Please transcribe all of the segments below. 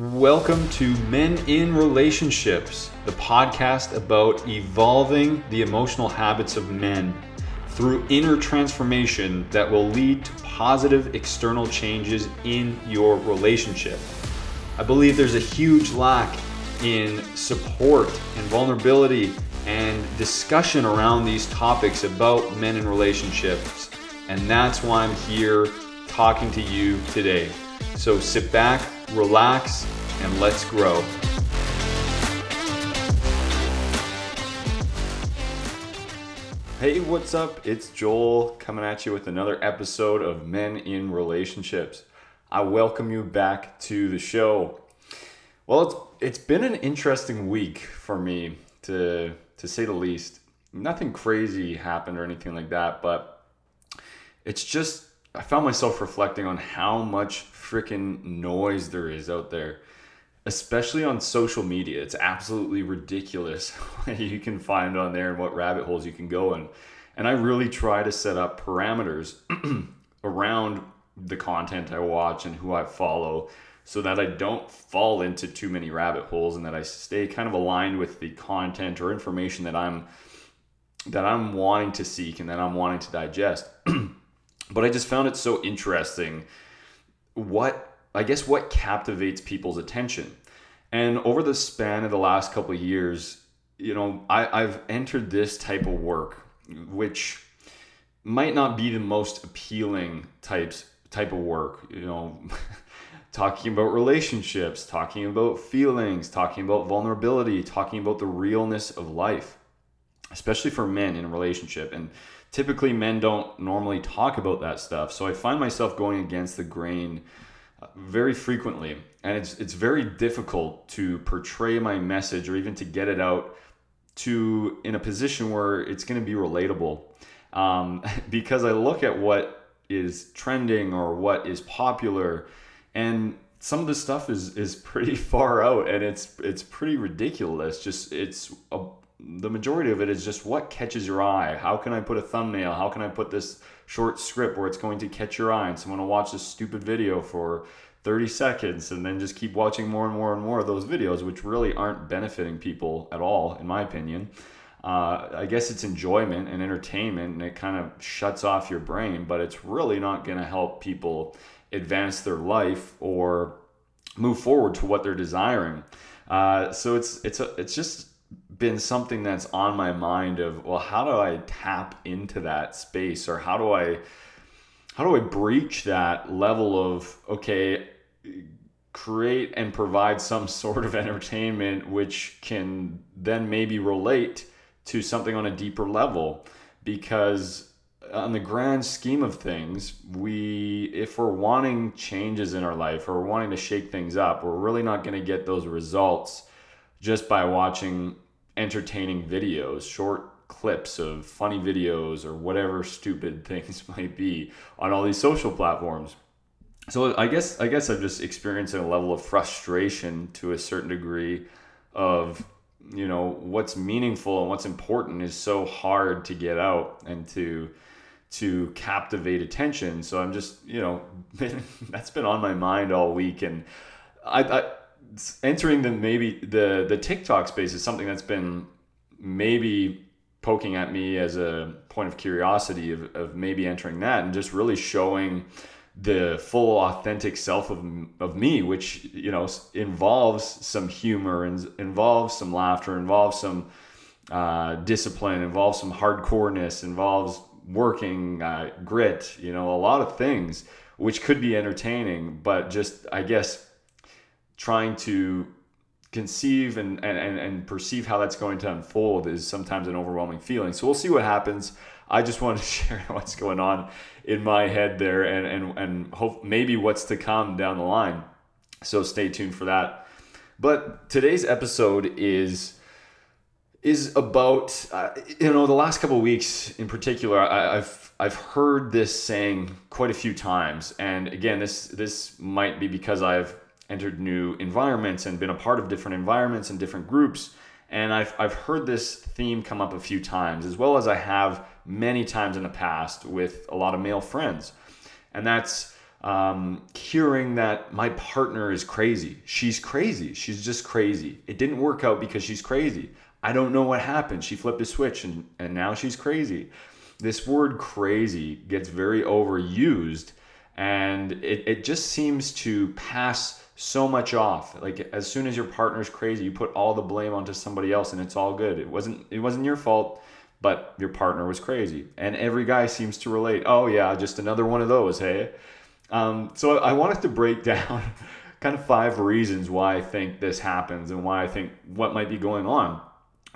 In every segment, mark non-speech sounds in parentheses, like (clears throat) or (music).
Welcome to Men in Relationships, the podcast about evolving the emotional habits of men through inner transformation that will lead to positive external changes in your relationship. I believe there's a huge lack in support and vulnerability and discussion around these topics about men in relationships. And that's why I'm here talking to you today. So sit back, relax, and let's grow. Hey, what's up? It's Joel coming at you with another episode of Men in Relationships. I welcome you back to the show. Well, it's it's been an interesting week for me to to say the least. Nothing crazy happened or anything like that, but it's just I found myself reflecting on how much freaking noise there is out there, especially on social media. It's absolutely ridiculous (laughs) what you can find on there and what rabbit holes you can go in. And I really try to set up parameters (clears throat) around the content I watch and who I follow so that I don't fall into too many rabbit holes and that I stay kind of aligned with the content or information that I'm that I'm wanting to seek and that I'm wanting to digest. (clears throat) but I just found it so interesting what I guess what captivates people's attention. And over the span of the last couple of years, you know, I, I've entered this type of work, which might not be the most appealing types type of work. You know, (laughs) talking about relationships, talking about feelings, talking about vulnerability, talking about the realness of life, especially for men in a relationship. And typically men don't normally talk about that stuff. So I find myself going against the grain uh, very frequently. And it's, it's very difficult to portray my message or even to get it out to in a position where it's going to be relatable. Um, (laughs) because I look at what is trending or what is popular and some of this stuff is is pretty (laughs) far out and it's it's pretty ridiculous just it's a the majority of it is just what catches your eye. How can I put a thumbnail? How can I put this short script where it's going to catch your eye and someone will watch this stupid video for 30 seconds and then just keep watching more and more and more of those videos, which really aren't benefiting people at all, in my opinion. Uh, I guess it's enjoyment and entertainment and it kind of shuts off your brain, but it's really not going to help people advance their life or move forward to what they're desiring. Uh, so it's it's a, it's just been something that's on my mind of well how do i tap into that space? Or how do i how do i breach that level of okay create and provide some (laughs) sort of entertainment which can then maybe relate to something on a deeper level? Because on the grand scheme of things we if we're wanting changes in our life or wanting to shake things up we're really not going to get those results just by watching entertaining videos, short clips of funny videos or whatever (laughs) stupid things (laughs) might be on all these social platforms. So I guess I guess I'm just experiencing a level of frustration to a certain degree of you know what's meaningful and what's important is so hard to get out and to to captivate attention. So I'm just you know (laughs) that's been on my mind all week and I, I entering the maybe the the TikTok space is something that's been maybe poking at me as a point of curiosity of, of maybe entering that and just really showing the full authentic self of, of me which you know involves some humor and involves some laughter involves some uh, discipline involves some hardcoreness involves working uh, grit you know a lot of things which could be entertaining but just i guess trying to conceive and, and, and perceive how that's going to unfold is sometimes an overwhelming feeling. So we'll see what happens. I just wanted to (laughs) share what's going on in my head there and, and, and hope maybe what's to come down the line. So stay tuned for that. But today's episode is is about uh, you know the last couple weeks in particular I, have I've heard this saying quite a few times and again this this might be because I've entered new environments and been a part of different environments and different groups. And I've, I've heard this theme come up a few times, as well as I have many times in the past with a lot of male friends. And that's um, hearing that my partner is crazy. She's crazy. She's just crazy. It didn't work out because she's crazy. I don't know what happened. She flipped a switch and, and now she's crazy. This word crazy gets very overused and it, it just seems to pass so much off. Like as soon as your partner's crazy, you put all the blame onto somebody else and it's all good. It wasn't it wasn't your fault, but your partner was crazy. And every guy seems to relate. Oh yeah, just another one of those, hey? Um, so I wanted to break (laughs) down kind of five reasons why I think this happens and why I think what might be going on,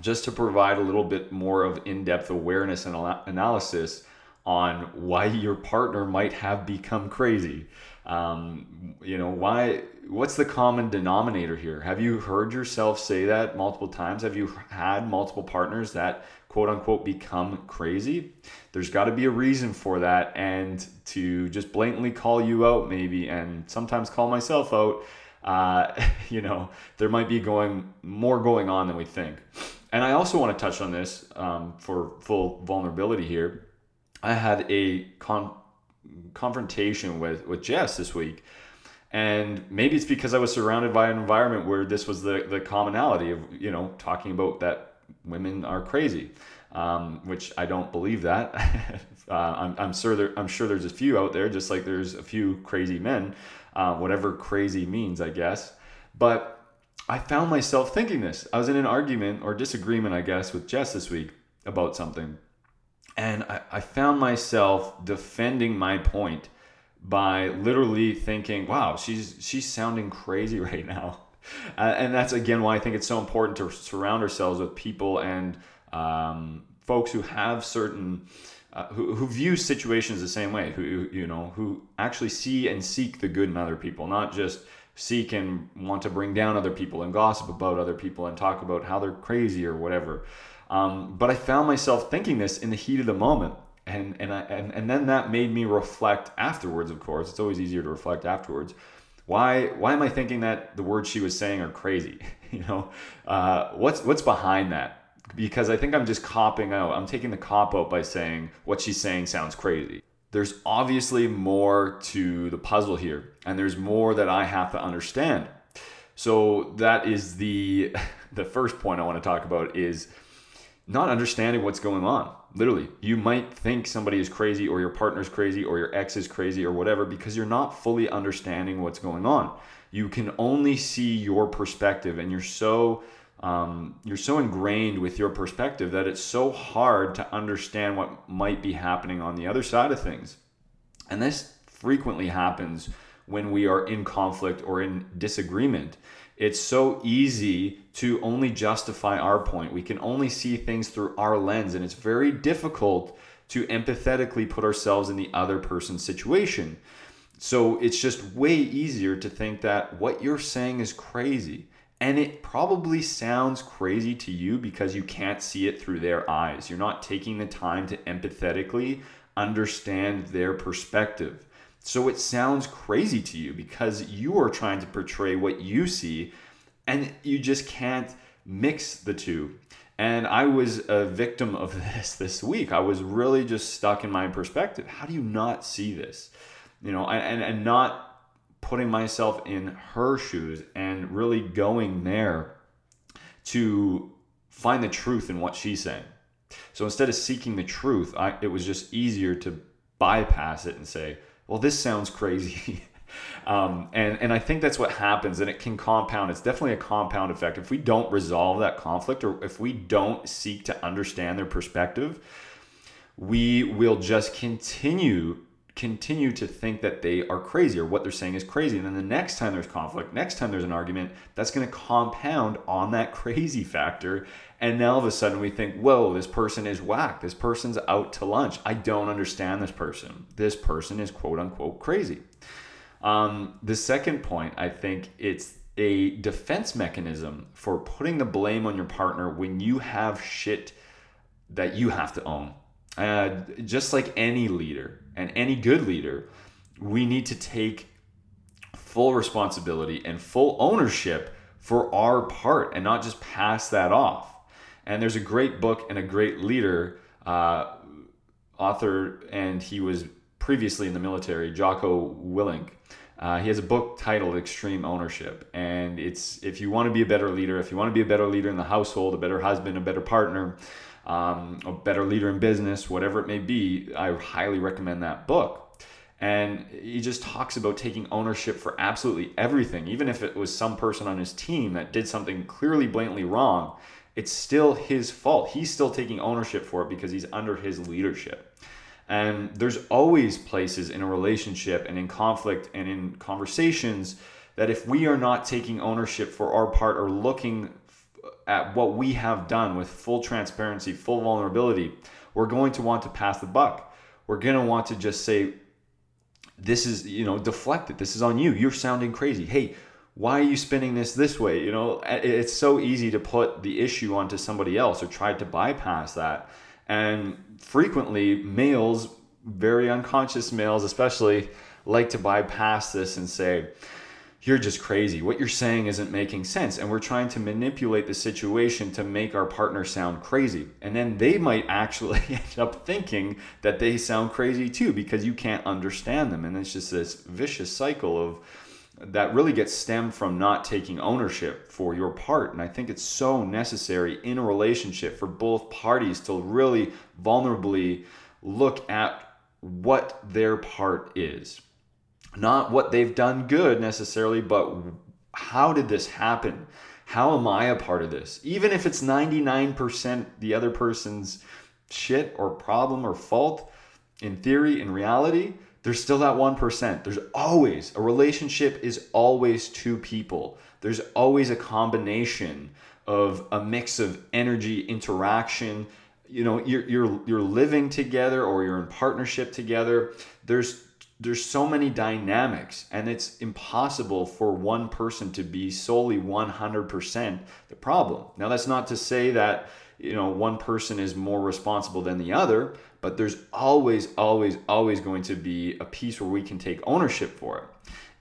just to provide a little bit more of in depth awareness and analysis on why your partner might have become crazy. Um, you know, why, what's the common denominator here? Have you heard yourself say that multiple times? Have you had multiple partners that quote unquote become crazy? There's got to be a reason for that. And to just blatantly call you out, maybe, and sometimes call myself out, uh, (laughs) you know, there might be going more going on than we think. And I also want to touch on this um, for full vulnerability here. I had a con- confrontation with with Jess this week, and maybe it's because I was surrounded by an environment where this was the the commonality of you know talking about that women are crazy um, which I don't believe that. (laughs) uh, I'm, I'm sure there, I'm sure there's a few out there, just like there's a few crazy men, uh, whatever crazy means, I guess. But I found myself thinking this. I was in an argument or disagreement, I guess, with Jess this week about something, and I, I found myself defending my point by literally thinking, "Wow, she's she's sounding crazy (laughs) right now." Uh, and that's again why I think it's so important to surround ourselves with people and um, folks who have certain uh, who, who view situations the same way who you know who actually see and seek the good in other people not just seek and want to bring down other people and gossip about other people and talk about how they're crazy or whatever um, but i found myself thinking this in the heat of the moment and and, I, and and then that made me reflect afterwards of course it's always easier to reflect afterwards why why am i thinking that the words she was saying are crazy (laughs) you know uh, what's what's behind that because I think I'm just copping out. I'm taking the cop out by saying what she's saying sounds crazy. There's obviously more to the puzzle here, and there's more that I have to understand. So that is the (laughs) the first point I want to talk about is not understanding what's going on. Literally, you might think somebody is crazy or your partner's crazy or your ex is crazy or whatever because you're not fully understanding what's going on. You can only see your perspective and you're so um, you're so ingrained with your perspective that it's so hard to understand what might be happening on the other side of things. And this frequently happens when we are in conflict or in disagreement. It's so easy to only justify our point. We can only see things through our lens, and it's very difficult to empathetically put ourselves in the other person's situation. So it's just way easier to think that what you're saying is crazy. And it probably sounds crazy to you because you can't see it through their eyes. You're not taking the time to empathetically understand their perspective. So it sounds crazy to you because you are trying to portray what you see and you just can't mix the two. And I was a victim of (laughs) this this week. I was really just stuck in my perspective. How do you not see this? You know, and, and not putting myself in her shoes and really going there to find the truth in what she's saying. So instead of seeking the truth, I, it was just easier to bypass it and say, well, this sounds crazy. (laughs) um, and, and I think that's what happens, and it can compound. It's definitely a compound effect. If we don't resolve that conflict or if we don't seek to understand their perspective, we will just continue continue to think that they are crazy or what they're saying is crazy. And then the next time there's conflict, next time there's an argument, that's going to compound on that crazy factor. And now all of a sudden we think, whoa, this person is whack. This person's out to lunch. I don't understand this person. This person is quote unquote crazy. Um, the second point, I think it's a defense mechanism for putting the blame on your partner when you have shit that you have to own. Uh, just like any leader, and any good leader, we need to take full responsibility and full ownership for our part and not just pass that off. And there's a great book and a great leader, uh, author, and he was previously in the military, Jocko Willink. Uh, he has a book titled Extreme Ownership, and it's if you want to be a better leader, if you want to be a better leader in the household, a better husband, a better partner, um, a better leader in business, whatever it may be, I highly recommend that book. And he just talks about taking ownership for absolutely everything, even if it was some person on his team that did something clearly blatantly wrong. It's still his fault. He's still taking ownership for it because he's under his leadership. And there's always places in a relationship and in conflict and in conversations that if we are not taking ownership for our part or looking at what we have done with full transparency, full vulnerability, we're going to want to pass the buck. We're going to want to just say, this is, you know, deflect it. This is on you. You're sounding crazy. Hey, why are you spinning this this way? You know, it's so easy to put the issue onto somebody else or try to bypass that. And frequently, males, very unconscious males especially, like to bypass this and say, you're just crazy. What you're saying isn't making sense. And we're trying to manipulate the situation to make our partner sound crazy. And then they might actually (laughs) end up thinking that they sound crazy too because you can't understand them. And it's just this vicious cycle of that really gets stemmed from not taking ownership for your part. And I think it's so necessary in a relationship for both parties to really vulnerably look at what their part is not what they've done good necessarily, but how did this happen? How am I a part of this? Even if it's 99% the other person's shit or problem or fault, in theory, in reality, there's still that 1%. There's always a relationship is always two people. There's always a combination of a mix of energy, interaction. You know, you're you're you're living together or you're in partnership together. There's there's so many dynamics and it's impossible for one person to be solely 100% the problem now that's not to say that you know one person is more responsible than the other but there's always always always going to be a piece where we can take ownership for it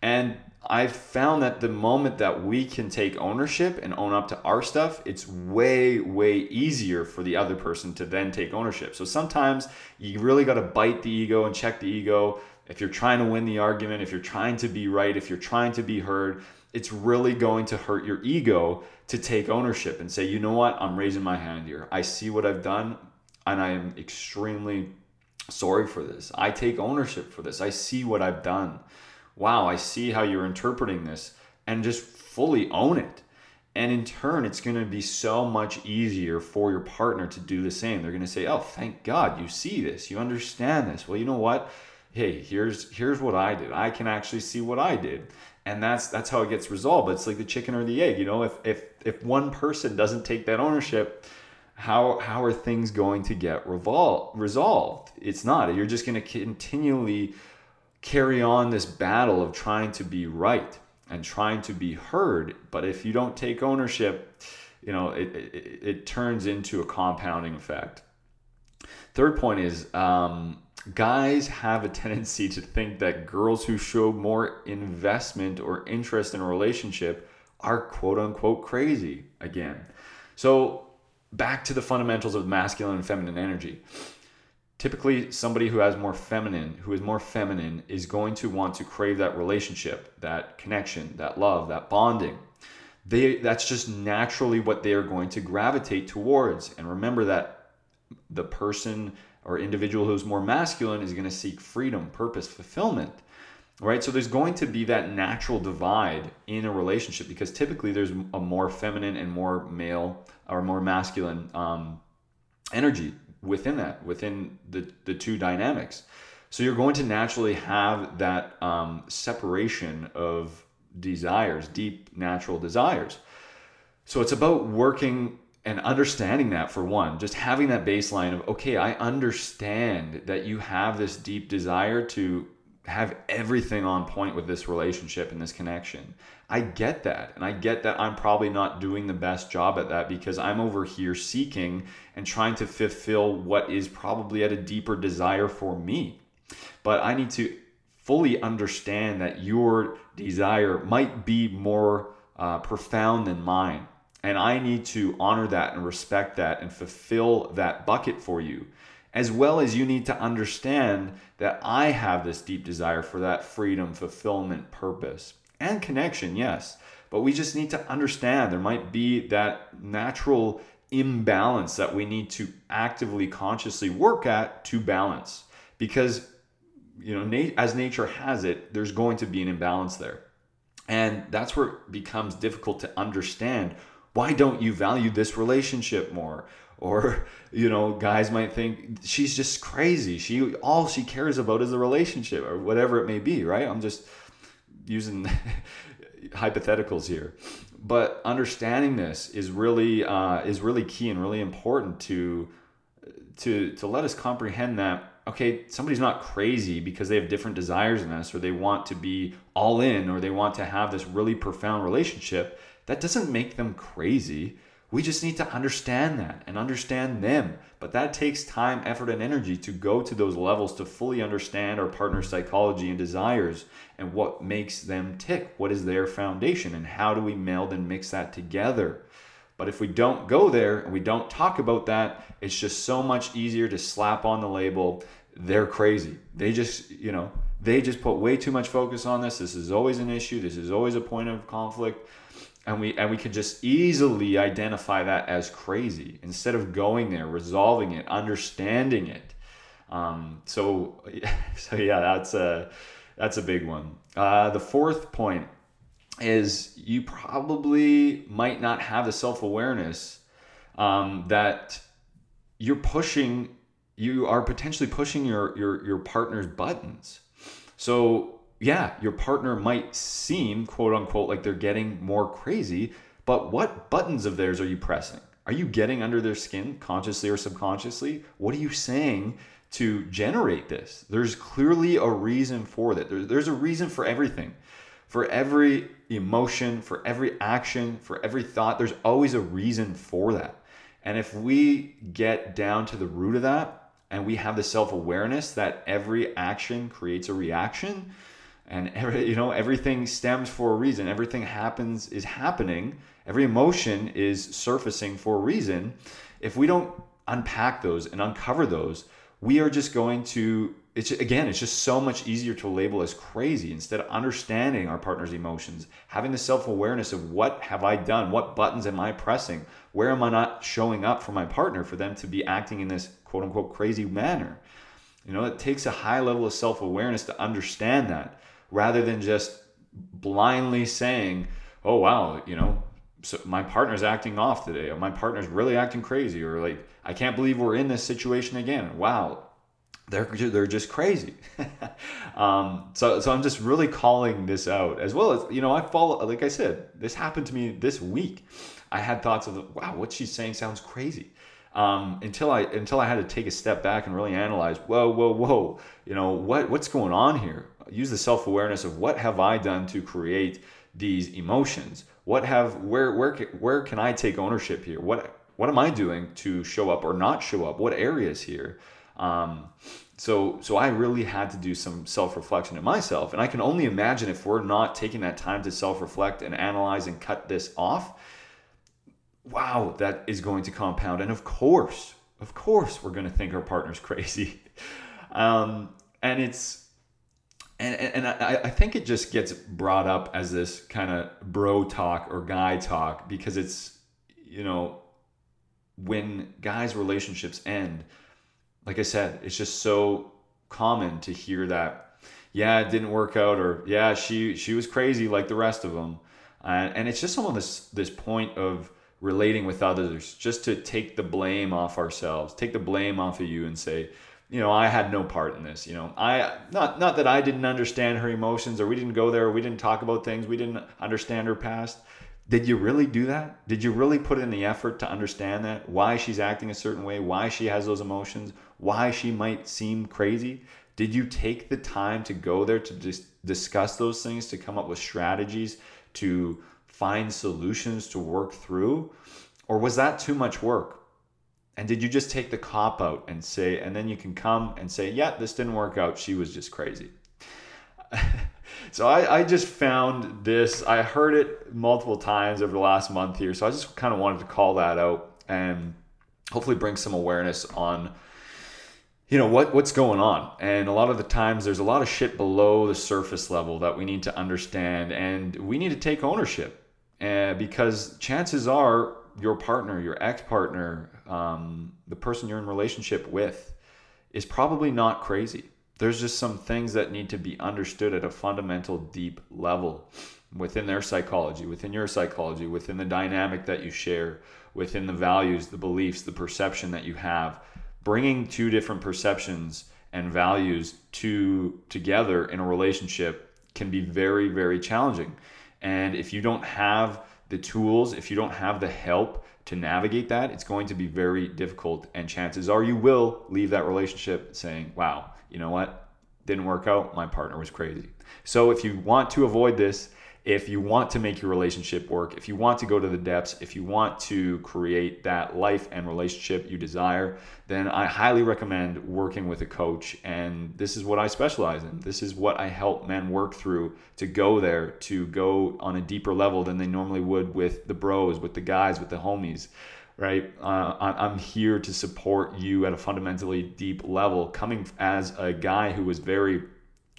and I've found that the moment that we can take ownership and own up to our stuff, it's way, way easier for the other person to then take ownership. So sometimes you really got to bite the ego and check the ego if you're trying to win the argument, if you're trying to be right, if you're trying to be heard, it's really going to hurt your ego to take ownership and say, you know what, I'm raising my hand here. I see what I've done and I am extremely sorry for this. I take ownership for this. I see what I've done. Wow, I see how you're interpreting this and just fully own it. And in turn, it's going to be so much easier for your partner to do the same. They're going to say, Oh, thank God you see this. You understand this. Well, you know what? Hey here's here's what i did. I can actually see what i did. And that's that's how it gets resolved. It's like the chicken or the egg you know? If if if one person doesn't take that ownership how how are things going to get revol- resolved? It's not. You're just going to continually carry on this battle of trying to be right and trying to be heard. But if you don't take ownership you know it, it, it turns into a compounding effect. Third point is um, guys have a tendency to think that girls who show more investment or interest in a relationship are quote unquote crazy again. So, back to the fundamentals of masculine and feminine energy. Typically, somebody who has more feminine, who is more feminine, is going to want to crave that relationship, that connection, that love, that bonding. They that's just naturally what they are going to gravitate towards. And remember that the person or individual who's more masculine is going to seek freedom, purpose, fulfillment. Right? So there's going to be that natural divide in a relationship because typically there's a more feminine and more male or more masculine um, energy within that, within the, the two dynamics. So you're going to naturally have that um, separation of desires, deep natural desires. So it's about working and understanding that for one, just having that baseline of, okay, I understand that you have this deep desire to have everything on point with this relationship and this connection. I get that. And I get that I'm probably not doing the best job at that because I'm over here seeking and trying to fulfill what is probably at a deeper desire for me. But I need to fully understand that your desire might be more uh, profound than mine and I need to honor that and respect that and fulfill that bucket for you. as well as you need to understand that I have this deep desire for that freedom, fulfillment, purpose, and connection, yes. But we just need to understand there might be that natural imbalance that we need to actively, consciously work at to balance. Because, you know, as nature has it, there's going to be an imbalance there. And that's where it becomes difficult to understand why don't you value this relationship more? Or, (laughs) you know, guys might think she's just crazy. She all she cares about is the relationship or whatever it may be, right? I'm just using (laughs) hypotheticals here. But understanding this is really uh, is really key and really important to to to let us comprehend that okay, somebody's not crazy because they have different desires than us or they want to be all in or they want to have this really profound relationship. That doesn't make them crazy. We just need to understand that and understand them. But that takes time, effort, and energy to go to those levels to fully understand our partner's psychology and desires and what makes them tick. What is their foundation and how do we meld and mix that together? But if we don't go there and we don't talk about that, it's just so much easier to slap on the label, they're crazy. They just, you know, they just put way too much focus on this. This is always an issue. This is always a point of conflict. And we and we can just easily identify that as crazy instead of going there, resolving it, understanding it. Um, so, (laughs) so yeah, that's a that's a big one. Uh, the fourth point is you probably might not have the self awareness um, that you're pushing, you are potentially pushing your, your, your partner's buttons. So, yeah, your partner might seem, quote unquote, like they're getting more crazy, but what buttons of theirs are you pressing? Are you getting under their skin consciously or subconsciously? What are you saying to generate this? There's clearly a reason for that. there's a reason for everything. For every emotion, for every action, for every thought, there's always a reason for that. And if we get down to the root of that and we have the self-awareness that every action creates a reaction and every, you know everything stems for a reason, everything happens is happening, every emotion is surfacing for a reason. If we don't unpack those and uncover those, we are just going to it's again it's just so much easier to label as crazy instead of understanding our partner's emotions having the self-awareness of what have i done what buttons am i pressing where am i not showing up for my partner for them to be acting in this quote unquote crazy manner. You know it takes a high level of self-awareness to understand that rather than just blindly saying oh wow you know so my partner's acting off today or my partner's really acting crazy or like i can't believe we're in this situation again. Wow they're they're just crazy. (laughs) um, so so I'm just really calling this out as well as you know I follow like I said this happened to me this week. I had thoughts of wow what she's saying sounds crazy. Um, until I until I had to take a step back and really analyze whoa whoa whoa you know what what's going on here. Use the self awareness of what have I done to create these emotions. What have where where where can I take ownership here? What what am I doing to show up or not show up? What areas here? Um, so so I really had to do some self-reflection in myself. And I can only imagine if we're not taking that time to self-reflect and analyze and cut this off, wow, that is going to compound. And of course, of course, we're going to think our partner's (laughs) crazy. Um, and it's and, and I, I think it just gets brought up as this kind of bro talk or guy talk because it's you know when guys relationships end like I said, it's just so common to hear that, yeah, it didn't work out, or yeah, she she was crazy like the rest of them, and, and it's just on this this point of relating with others, just to take the blame off ourselves, take the blame off of you, and say, you know, I had no part in this. You know, I not not that I didn't understand her emotions, or we didn't go there, or we didn't talk about things, we didn't understand her past. Did you really do that? Did you really put in the effort to understand that? Why she's acting a certain way, why she has those emotions, why she might seem crazy? Did you take the time to go there to dis- discuss those things, to come up with strategies, to find solutions to work through? Or was that too much work? And did you just take the cop out and say, and then you can come and say, yeah, this didn't work out. She was just crazy. (laughs) so I, I just found this, I heard it multiple times over the last month here. So I just kind of wanted to call that out and hopefully bring some awareness on you know what what's going on. And a lot of the times there's a lot of shit below the surface level that we need to understand and we need to take ownership uh, because chances are your partner your ex-partner um, the person you're in relationship with is probably not crazy there's just some things that need to be understood at a fundamental deep level within their psychology within your psychology within the dynamic that you share within the values the beliefs the perception that you have. Bringing two different perceptions and values to together in a relationship can be very very challenging. And if you don't have the tools if you don't have the help to navigate that it's going to be very difficult and chances are you will leave that relationship saying wow you know what didn't work out my partner was crazy so if you want to avoid this if you want to make your relationship work, if you want to go to the depths, if you want to create that life and relationship you desire, then I highly recommend working with a coach. And this is what I specialize in. This is what I help men work through to go there, to go on a deeper level than they normally would with the bros, with the guys, with the homies right? Uh, I'm here to support you at a fundamentally deep level, coming as a guy who was very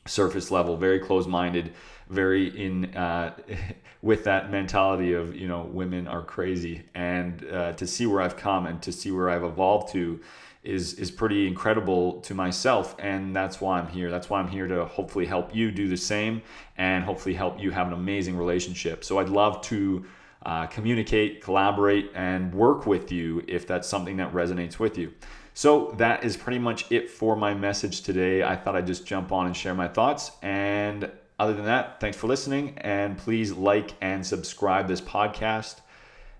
surface level, very close minded, very in uh, (laughs) with that mentality of you know women are crazy, and uh, to see where I've come and to see where I've evolved to is is pretty incredible to myself, and that's why I'm here. That's why I'm here to hopefully help you do the same, and hopefully help you have an amazing relationship. So I'd love to. Uh, communicate, collaborate, and work with you if that's something that resonates with you. So that is pretty much it for my message today. I thought I'd just jump on and share my thoughts. And other than that, thanks for listening. And please like and subscribe this podcast.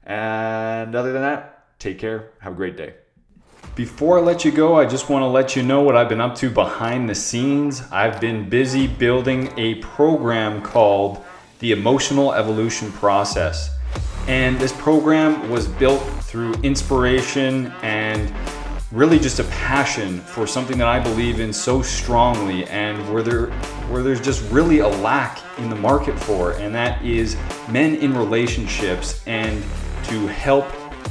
And other than that, take care. Have a great day. Before I let you go, I just want to let you know what I've been up to behind the scenes. I've been busy building a program called the Emotional Evolution Process. And this program was built through inspiration and really just a passion for something that I believe in so strongly and where there where there's just really a lack in the market for and that is men in relationships and to help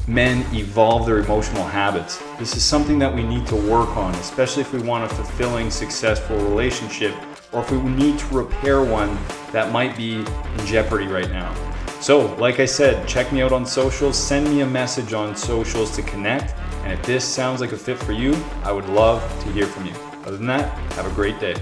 men evolve their emotional habits. This is something that we need to work on, especially if we want a fulfilling, successful relationship or if we need to repair one that might be in jeopardy right now. So, like I said, check me out on socials, send me a message on socials to connect and if this sounds like a fit for you, I would love to hear from you. Other than that, have a great day.